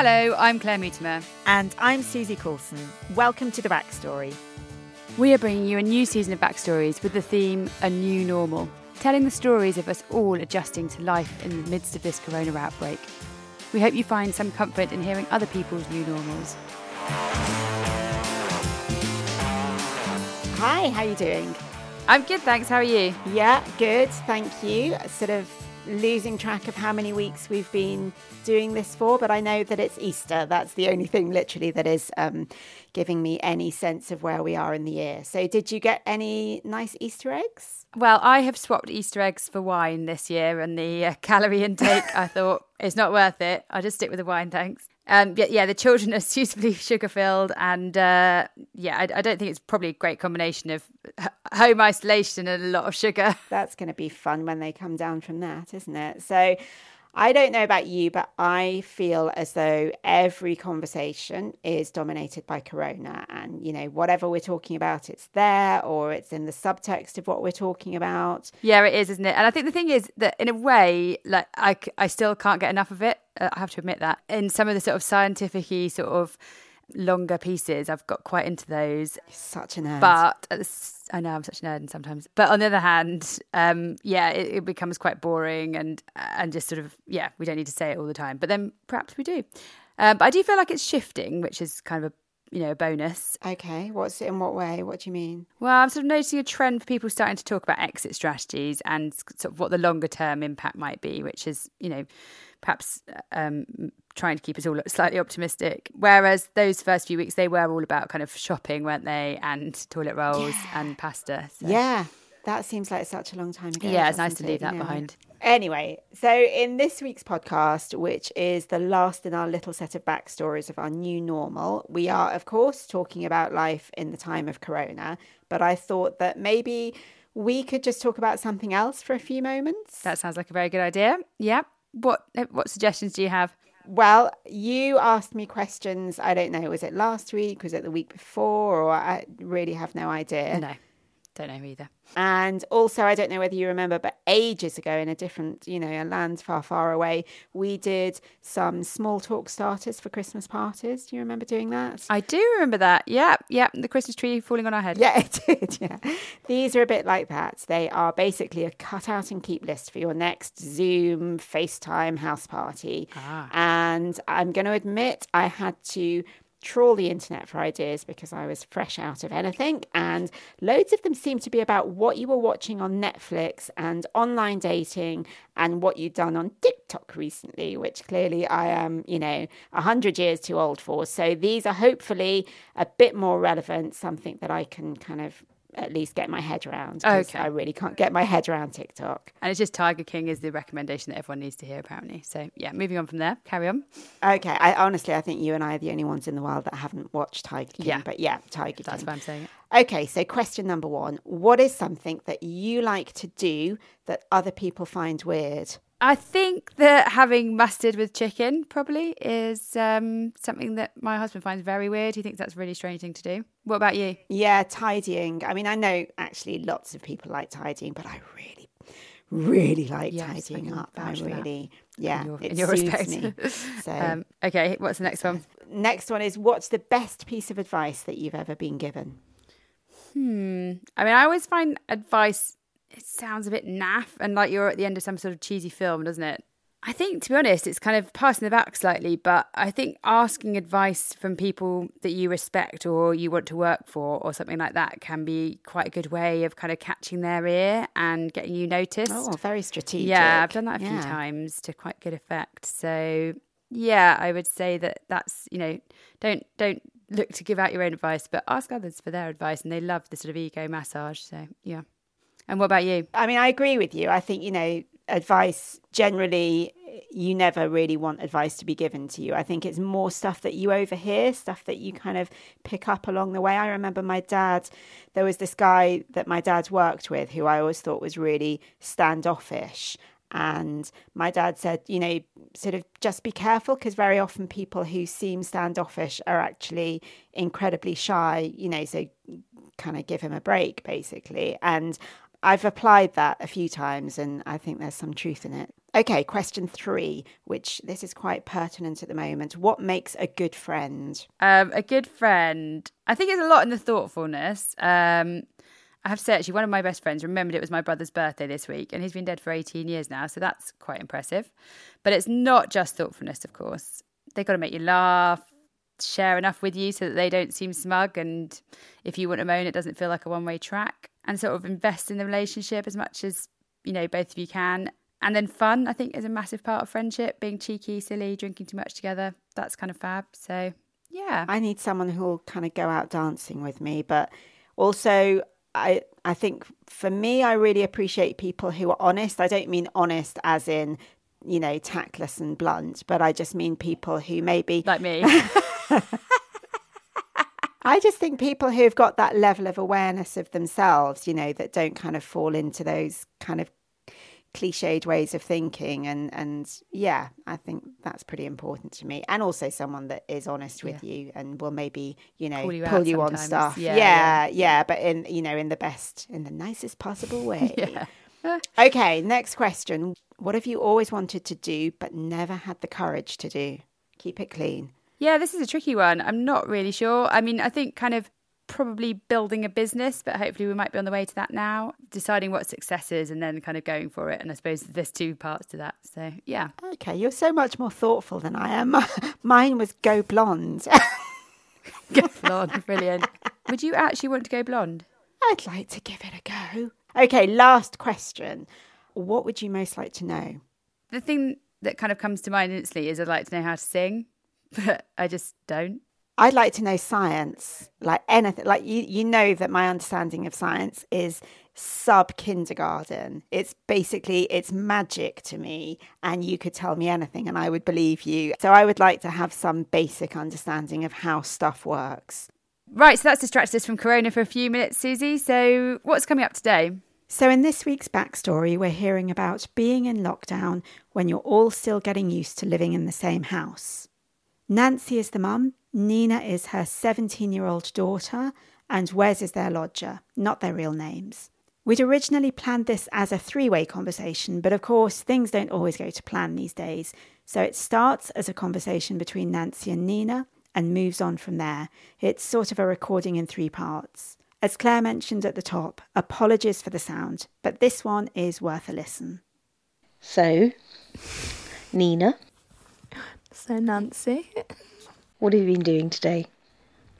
Hello, I'm Claire Mutimer. And I'm Suzy Coulson. Welcome to The Backstory. We are bringing you a new season of Backstories with the theme A New Normal, telling the stories of us all adjusting to life in the midst of this corona outbreak. We hope you find some comfort in hearing other people's new normals. Hi, how are you doing? I'm good, thanks. How are you? Yeah, good, thank you. Sort of losing track of how many weeks we've been doing this for, but I know that it's Easter. That's the only thing, literally, that is um, giving me any sense of where we are in the year. So, did you get any nice Easter eggs? Well, I have swapped Easter eggs for wine this year, and the uh, calorie intake, I thought, it's not worth it. I'll just stick with the wine, thanks. Um, yeah, yeah, the children are suitably sugar filled, and uh, yeah, I, I, don't think it's probably a great combination of home isolation and a lot of sugar. That's going to be fun when they come down from that, isn't it? So, I don't know about you, but I feel as though every conversation is dominated by Corona. And, you know, whatever we're talking about, it's there or it's in the subtext of what we're talking about. Yeah, it is, isn't it? And I think the thing is that in a way, like, I, I still can't get enough of it. Uh, I have to admit that. In some of the sort of scientific sort of longer pieces, I've got quite into those. Such a nerd. But I know I'm such a nerd sometimes, but on the other hand, um, yeah, it, it, becomes quite boring and and just sort of yeah, we don't need to say it all the time. But then perhaps we do. Um, but I do feel like it's shifting, which is kind of a you know a bonus. Okay, what's in what way? What do you mean? Well, I'm sort of noticing a trend for people starting to talk about exit strategies and sort of what the longer term impact might be, which is you know perhaps um, trying to keep us all slightly optimistic. Whereas those first few weeks, they were all about kind of shopping, weren't they? And toilet rolls yeah. and pasta. So. Yeah, that seems like such a long time ago. Yeah, it's nice to leave that know? behind. Anyway, so in this week's podcast, which is the last in our little set of backstories of our new normal, we are, of course, talking about life in the time of Corona. But I thought that maybe we could just talk about something else for a few moments. That sounds like a very good idea. Yeah. What eh, what suggestions do you have? Well, you asked me questions. I don't know. Was it last week? Was it the week before? Or I really have no idea. No, don't know either. And also, I don't know whether you remember, but ages ago in a different, you know, a land far, far away, we did some small talk starters for Christmas parties. Do you remember doing that? I do remember that. Yeah, yeah. The Christmas tree falling on our head. Yeah, it did. Yeah. These are a bit like that. They are basically a cut out and keep list for your next Zoom, FaceTime house party. Ah. And I'm going to admit, I had to trawl the internet for ideas because I was fresh out of anything. And loads of them seem to be about what you were watching on Netflix and online dating and what you'd done on TikTok recently, which clearly I am, you know, 100 years too old for. So these are hopefully a bit more relevant, something that I can kind of at least get my head around. Okay. I really can't get my head around TikTok. And it's just Tiger King is the recommendation that everyone needs to hear, apparently. So, yeah, moving on from there. Carry on. Okay. I honestly, I think you and I are the only ones in the world that haven't watched Tiger King. Yeah. But yeah, Tiger That's King. That's why I'm saying it. Okay, so question number one What is something that you like to do that other people find weird? I think that having mustard with chicken probably is um, something that my husband finds very weird. He thinks that's a really strange thing to do. What about you? Yeah, tidying. I mean, I know actually lots of people like tidying, but I really, really like Yes, tidying up. I really, yeah, in your, it in your me. So um, okay, what's the next one? next one is what's the best piece of advice that you've ever been given? Hmm. I mean, I always find advice. It sounds a bit naff and like you're at the end of some sort of cheesy film, doesn't it? I think, to be honest, it's kind of passing the back slightly, but I think asking advice from people that you respect or you want to work for or something like that can be quite a good way of kind of catching their ear and getting you noticed. Oh, very strategic. Yeah, I've done that a few times to quite good effect. So yeah, I would say that that's you know don't don't look to give out your own advice, but ask others for their advice, and they love the sort of ego massage. So yeah. And what about you? I mean, I agree with you. I think, you know, advice generally, you never really want advice to be given to you. I think it's more stuff that you overhear, stuff that you kind of pick up along the way. I remember my dad, there was this guy that my dad worked with who I always thought was really standoffish. And my dad said, you know, sort of just be careful because very often people who seem standoffish are actually incredibly shy, you know, so kind of give him a break basically. And I've applied that a few times and I think there's some truth in it. Okay, question three, which this is quite pertinent at the moment. What makes a good friend? Um, a good friend. I think it's a lot in the thoughtfulness. Um, I have to say, actually, one of my best friends remembered it was my brother's birthday this week, and he's been dead for 18 years now, so that's quite impressive. But it's not just thoughtfulness, of course. They've got to make you laugh, share enough with you so that they don't seem smug, and if you want to moan, it doesn't feel like a one way track, and sort of invest in the relationship as much as you know both of you can. And then fun, I think, is a massive part of friendship. Being cheeky, silly, drinking too much together, that's kind of fab. So, yeah. I need someone who will kind of go out dancing with me, but also I I think for me I really appreciate people who are honest. I don't mean honest as in you know tactless and blunt, but I just mean people who maybe like me. I just think people who've got that level of awareness of themselves, you know, that don't kind of fall into those kind of cliched ways of thinking and and yeah, I think that's pretty important to me. And also someone that is honest with you and will maybe, you know, Pull you pull you on stuff. Yeah, Yeah, yeah. yeah, but in you know, in the best in the nicest possible way. Okay, next question. What have you always wanted to do but never had the courage to do? Keep it clean. Yeah, this is a tricky one. I'm not really sure. I mean, I think kind of probably building a business, but hopefully we might be on the way to that now. Deciding what success is and then kind of going for it. And I suppose there's two parts to that. So, yeah. Okay, you're so much more thoughtful than I am. Mine was go blonde. Go blonde. Brilliant. Would you actually want to go blonde? I'd like to give it a go. Okay, last question. What would you most like to know? The thing that kind of comes to mind instantly is I'd like to know how to sing, but I just don't. I'd like to know science, like anything. Like you, you know that my understanding of science is sub kindergarten. It's basically it's magic to me, and you could tell me anything, and I would believe you. So I would like to have some basic understanding of how stuff works. Right, so that's distracted us from Corona for a few minutes, Suzy. So, what's coming up today? So, in this week's backstory, we're hearing about being in lockdown when you're all still getting used to living in the same house. Nancy is the mum, Nina is her 17 year old daughter, and Wes is their lodger, not their real names. We'd originally planned this as a three way conversation, but of course, things don't always go to plan these days. So it starts as a conversation between Nancy and Nina and moves on from there. It's sort of a recording in three parts. As Claire mentioned at the top, apologies for the sound, but this one is worth a listen. So, Nina, So, Nancy, what have you been doing today?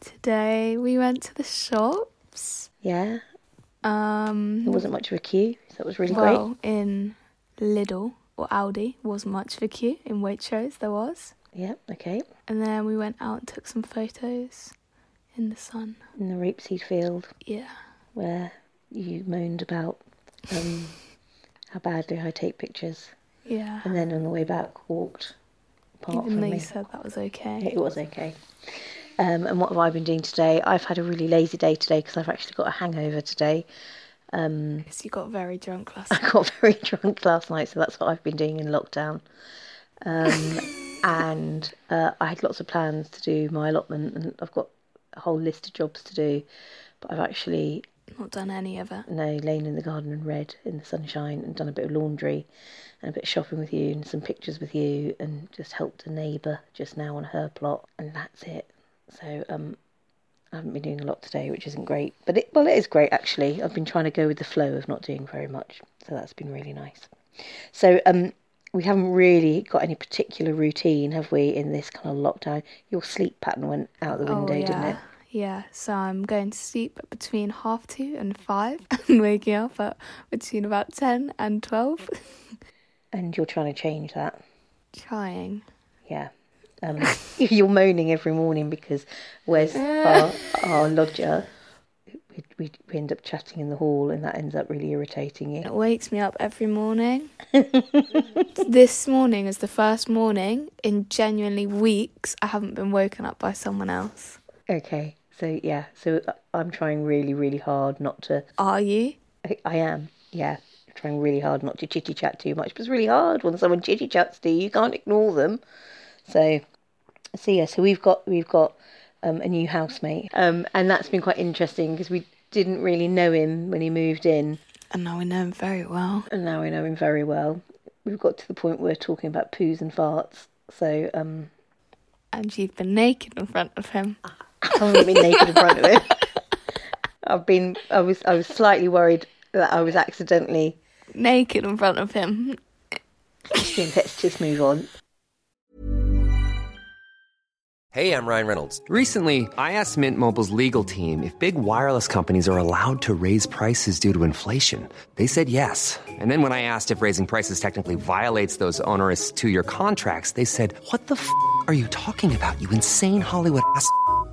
today we went to the shops. Yeah, Um, there wasn't much of a queue, so that was really great. well, in Lidl or Aldi wasn't much of a queue. In Waitrose there was, great. Yeah, okay. and then we went out and took some photos in the sun. In the rapeseed field Yeah, where you moaned about um, how badly I take pictures, yeah. and then on the way back walked apart Even though me. said that was okay. It was okay. Um, and what have I been doing today? I've had a really lazy day today because I've actually got a hangover today. Um, Yes, you got very drunk last I night. got very drunk last night, so that's what I've been doing in lockdown. Um, and uh, I had lots of plans to do my allotment, and I've got a whole list of jobs to do. But I've actually not done any of it. No, lain in the garden and read in the sunshine and done a bit of laundry and a bit of shopping with you and some pictures with you and just helped a neighbour just now on her plot and that's it. So um, I haven't been doing a lot today, which isn't great. But it well, it is great actually. I've been trying to go with the flow of not doing very much, so that's been really nice. So um, we haven't really got any particular routine, have we, in this kind of lockdown? Your sleep pattern went out the window, oh, yeah. didn't it? Yeah, so I'm going to sleep between half two and five and waking up at between about 10 and 12. And you're trying to change that. Trying. Yeah. Um, you're moaning every morning because where's our, our lodger? We, we, we end up chatting in the hall and that ends up really irritating you. It wakes me up every morning. this morning is the first morning in genuinely weeks I haven't been woken up by someone else. Okay, so yeah, so uh, I'm trying really, really hard not to. Are you? I, I am, yeah, trying really hard not to chitty chat too much. But it's really hard when someone chitty chats to you. You can't ignore them. So, so yeah, so we've got we've got um, a new housemate, um, and that's been quite interesting because we didn't really know him when he moved in, And now we know him very well. and now we know him very well. We've got to the point where we're talking about poos and farts. So um, And you've been naked in front of him. I haven't been naked in front of him. I've been. I was. I was slightly worried that I was accidentally. Naked in front of him. Let's just move on. Hey, I'm Ryan Reynolds. Recently, I asked Mint Mobile's legal team if big wireless companies are allowed to raise prices due to inflation. They said yes. And then when I asked if raising prices technically violates those onerous two year contracts, they said, What the f are you talking about, you insane Hollywood ass?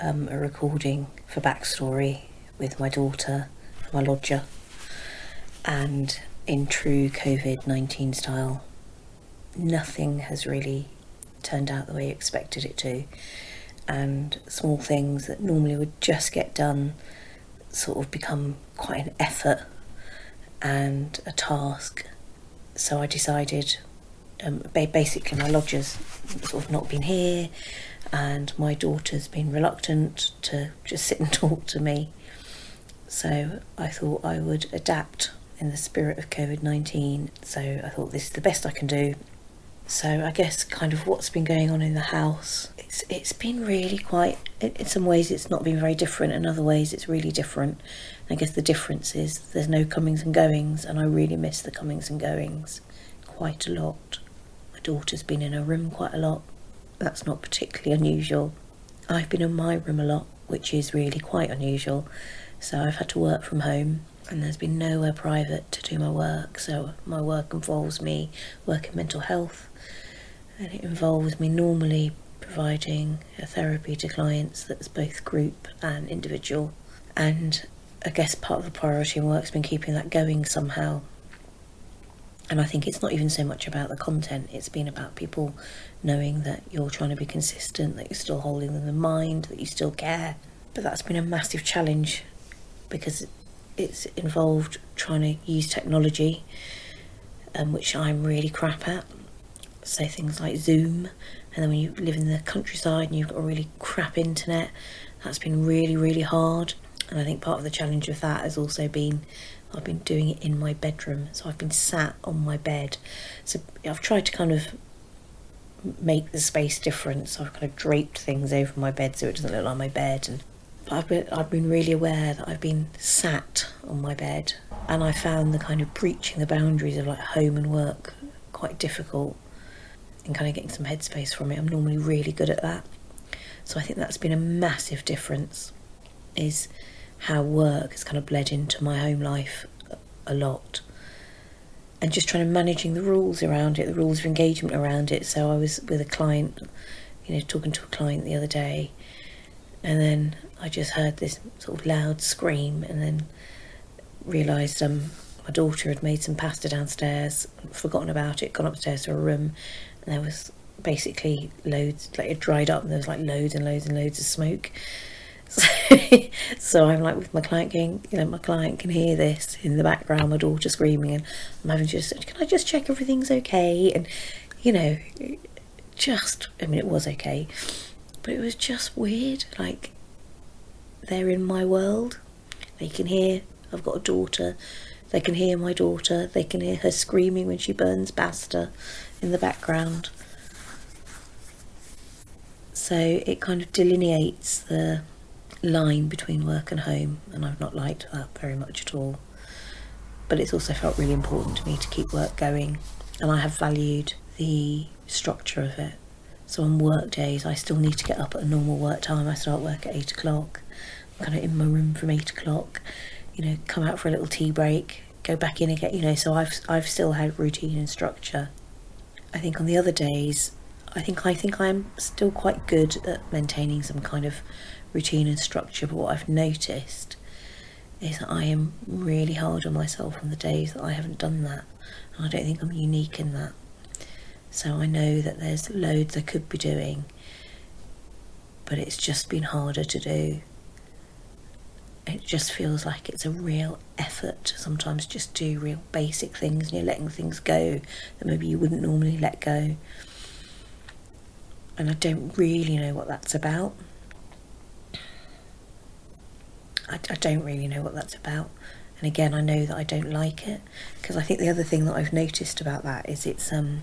um, a recording for Backstory with my daughter, my lodger, and in true COVID 19 style, nothing has really turned out the way you expected it to. And small things that normally would just get done sort of become quite an effort and a task. So I decided um, basically my lodger's sort of not been here and my daughter's been reluctant to just sit and talk to me. So I thought I would adapt in the spirit of COVID 19. So I thought this is the best I can do. So I guess kind of what's been going on in the house. It's it's been really quite. In some ways, it's not been very different. In other ways, it's really different. I guess the difference is there's no comings and goings, and I really miss the comings and goings quite a lot. My daughter's been in her room quite a lot. That's not particularly unusual. I've been in my room a lot, which is really quite unusual. So I've had to work from home, and there's been nowhere private to do my work. So my work involves me working mental health, and it involves me normally providing a therapy to clients that's both group and individual. And I guess part of the priority in work's been keeping that going somehow. And I think it's not even so much about the content, it's been about people knowing that you're trying to be consistent, that you're still holding them in mind, that you still care. But that's been a massive challenge because it's involved trying to use technology, um, which I'm really crap at. So things like Zoom, and then when you live in the countryside and you've got a really crap internet, that's been really, really hard. And I think part of the challenge of that has also been I've been doing it in my bedroom. So I've been sat on my bed. So I've tried to kind of make the space different. So I've kind of draped things over my bed so it doesn't look like my bed. And but I've been, I've been really aware that I've been sat on my bed and I found the kind of breaching the boundaries of like home and work quite difficult and kind of getting some headspace from it. I'm normally really good at that. So I think that's been a massive difference is how work has kind of bled into my home life a lot. And just trying to managing the rules around it, the rules of engagement around it. So I was with a client, you know, talking to a client the other day, and then I just heard this sort of loud scream, and then realised um, my daughter had made some pasta downstairs, forgotten about it, gone upstairs to her room, and there was basically loads, like it dried up, and there was like loads and loads and loads of smoke. So, I'm like with my client going, you know, my client can hear this in the background, my daughter screaming, and I'm having to just, can I just check everything's okay? And, you know, just, I mean, it was okay, but it was just weird. Like, they're in my world. They can hear, I've got a daughter. They can hear my daughter. They can hear her screaming when she burns pasta in the background. So it kind of delineates the line between work and home, and I've not liked that very much at all. But it's also felt really important to me to keep work going, and I have valued the structure of it. So on work days, I still need to get up at a normal work time. I start work at eight o'clock. I'm kind of in my room from eight o'clock. You know, come out for a little tea break, go back in again. You know, so I've I've still had routine and structure. I think on the other days, I think I think I'm still quite good at maintaining some kind of routine and structure. But what I've noticed is that I am really hard on myself on the days that I haven't done that, and I don't think I'm unique in that. So I know that there's loads I could be doing, but it's just been harder to do. It just feels like it's a real effort to sometimes just do real basic things and you're letting things go that maybe you wouldn't normally let go. And I don't really know what that's about. I, I don't really know what that's about. And again, I know that I don't like it because I think the other thing that I've noticed about that is it's um,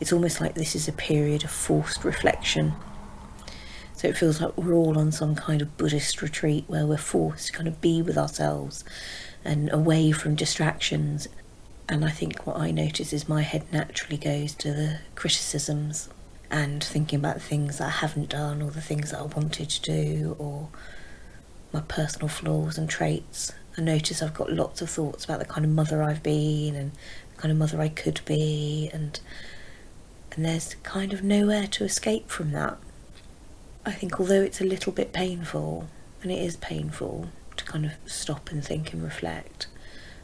it's almost like this is a period of forced reflection. So it feels like we're all on some kind of Buddhist retreat where we're forced to kind of be with ourselves and away from distractions. And I think what I notice is my head naturally goes to the criticisms and thinking about the things that I haven't done or the things that I wanted to do or my personal flaws and traits. I notice I've got lots of thoughts about the kind of mother I've been and the kind of mother I could be and and there's kind of nowhere to escape from that. I think although it's a little bit painful, and it is painful to kind of stop and think and reflect,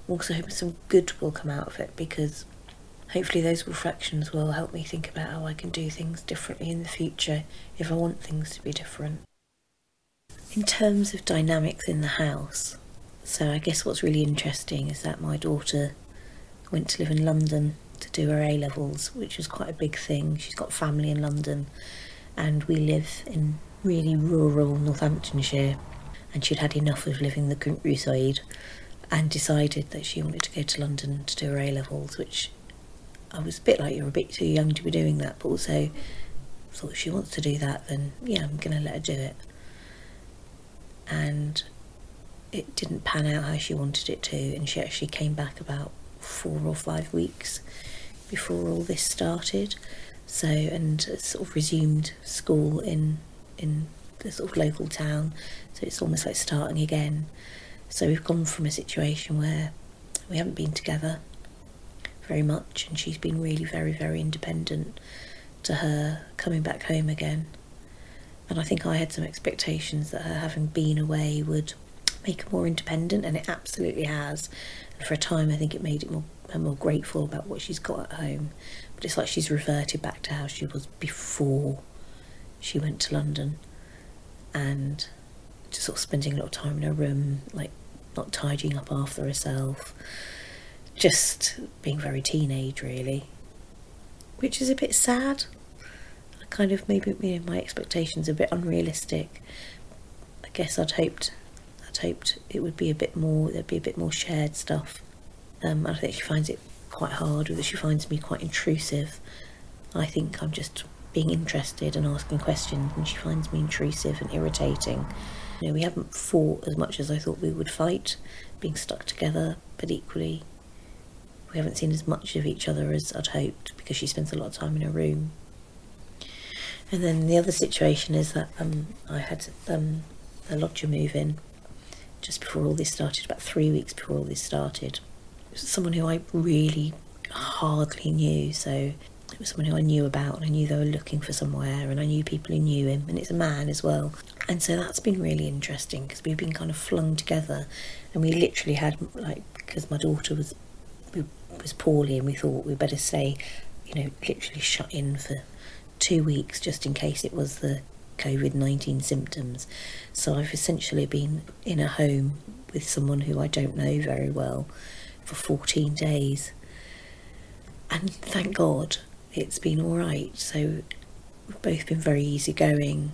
I'm also hoping some good will come out of it because hopefully those reflections will help me think about how I can do things differently in the future if I want things to be different. In terms of dynamics in the house, so I guess what's really interesting is that my daughter went to live in London to do her A levels, which was quite a big thing. She's got family in London, and we live in really rural Northamptonshire. And she'd had enough of living the countryside and decided that she wanted to go to London to do her A levels, which I was a bit like, you're a bit too young to be doing that, but also thought if she wants to do that, then yeah, I'm going to let her do it. And it didn't pan out how she wanted it to, and she actually came back about four or five weeks before all this started. So and sort of resumed school in in the sort of local town. So it's almost like starting again. So we've gone from a situation where we haven't been together very much, and she's been really very very independent. To her coming back home again, and I think I had some expectations that her having been away would make her more independent, and it absolutely has. And for a time, I think it made it more her more grateful about what she's got at home. But it's like she's reverted back to how she was before she went to London, and just sort of spending a lot of time in her room, like not tidying up after herself, just being very teenage, really. which is a bit sad. Kind of maybe you know my expectations a bit unrealistic. I guess I'd hoped I'd hoped it would be a bit more there'd be a bit more shared stuff. Um, I think she finds it quite hard, or that she finds me quite intrusive. I think I'm just being interested and asking questions, and she finds me intrusive and irritating. You know, we haven't fought as much as I thought we would fight, being stuck together, but equally, we haven't seen as much of each other as I'd hoped because she spends a lot of time in her room. And then the other situation is that um, I had um, a lodger move in just before all this started, about three weeks before all this started. It was someone who I really hardly knew, so it was someone who I knew about and I knew they were looking for somewhere and I knew people who knew him and it's a man as well. And so that's been really interesting because we've been kind of flung together and we literally had like because my daughter was was poorly and we thought we'd better stay, you know, literally shut in for two weeks just in case it was the COVID 19 symptoms. So I've essentially been in a home with someone who I don't know very well for 14 days. And thank God it's been all right. So we've both been very easygoing.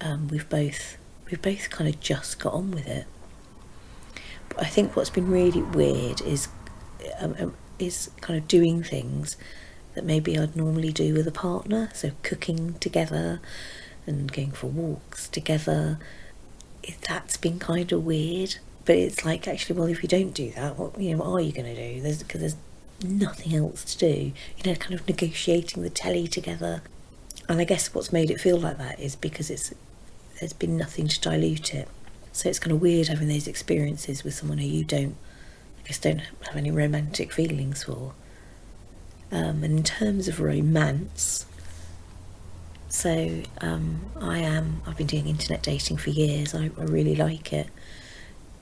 Um, we've both we've both kind of just got on with it. But I think what's been really weird is um, um, is kind of doing things that maybe I'd normally do with a partner. So cooking together and going for walks together. That's been kind of weird. But it's like actually, well, if you don't do that, what you know, what are you going to do? There's because there's nothing else to do. You know, kind of negotiating the telly together. And I guess what's made it feel like that is because it's there's been nothing to dilute it. So it's kind of weird having those experiences with someone who you don't I guess, don't have any romantic feelings for. Um, and in terms of romance, so um, I am. I've been doing internet dating for years. I, I really like it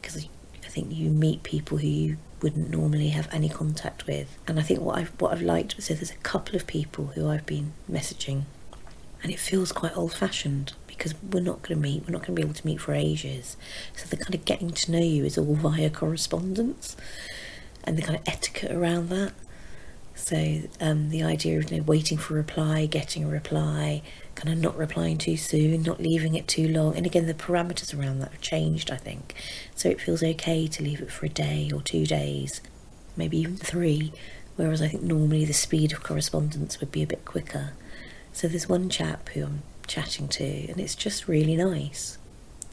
because I, I think you meet people who you wouldn't normally have any contact with. And I think what I've what I've liked so there's a couple of people who I've been messaging, and it feels quite old-fashioned because we're not going to meet, we're not going to be able to meet for ages. So the kind of getting to know you is all via correspondence and the kind of etiquette around that. So um, the idea of you know, waiting for a reply, getting a reply, kind of not replying too soon, not leaving it too long. And again, the parameters around that have changed, I think. So it feels okay to leave it for a day or two days, maybe even three. Whereas I think normally the speed of correspondence would be a bit quicker. So there's one chap who I'm chatting to, and it's just really nice.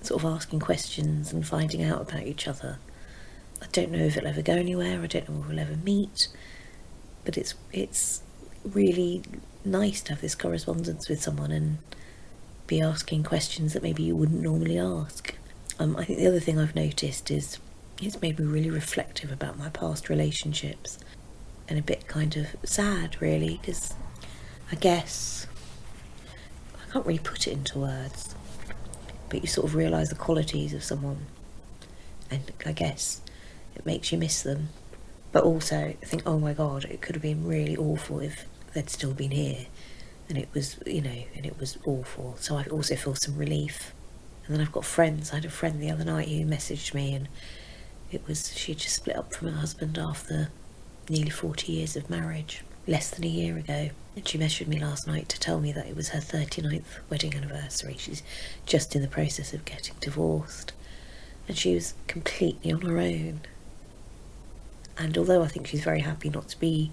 Sort of asking questions and finding out about each other. I don't know if it'll ever go anywhere. I don't know if we'll ever meet, but it's it's really nice to have this correspondence with someone and be asking questions that maybe you wouldn't normally ask. Um, I think the other thing I've noticed is it's made me really reflective about my past relationships and a bit kind of sad, really, because I guess I can't really put it into words, but you sort of realise the qualities of someone, and I guess it makes you miss them. But also I think, oh my god, it could have been really awful if they'd still been here, and it was, you know, and it was awful. So I also feel some relief. And then I've got friends. I had a friend the other night who messaged me, and it was she just split up from her husband after nearly 40 years of marriage, less than a year ago. And she messaged me last night to tell me that it was her 39th wedding anniversary. She's just in the process of getting divorced. And she was completely on her own. And although I think she's very happy not to be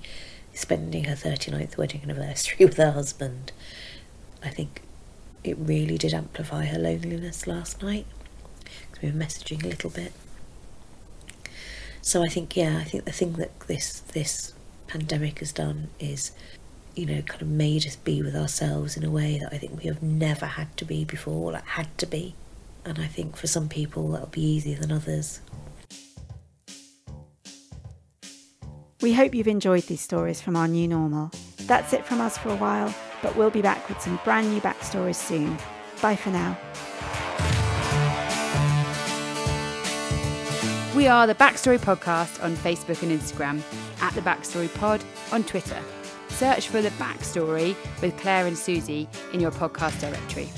spending her 39th wedding anniversary with her husband, I think it really did amplify her loneliness last night. We were messaging a little bit. So I think, yeah, I think the thing that this this pandemic has done is you know, kind of made us be with ourselves in a way that I think we have never had to be before, like had to be. And I think for some people that'll be easier than others. We hope you've enjoyed these stories from our new normal. That's it from us for a while, but we'll be back with some brand new backstories soon. Bye for now. We are the Backstory Podcast on Facebook and Instagram, at the Backstory Pod on Twitter. Search for The Backstory with Claire and Suzy in your podcast directory.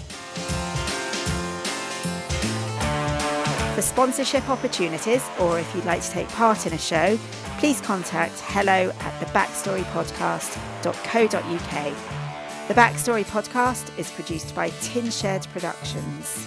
For sponsorship opportunities, or if you'd like to take part in a show, please contact hello at thebackstorypodcast.co.uk. The Backstory Podcast is produced by Tin Shed Productions.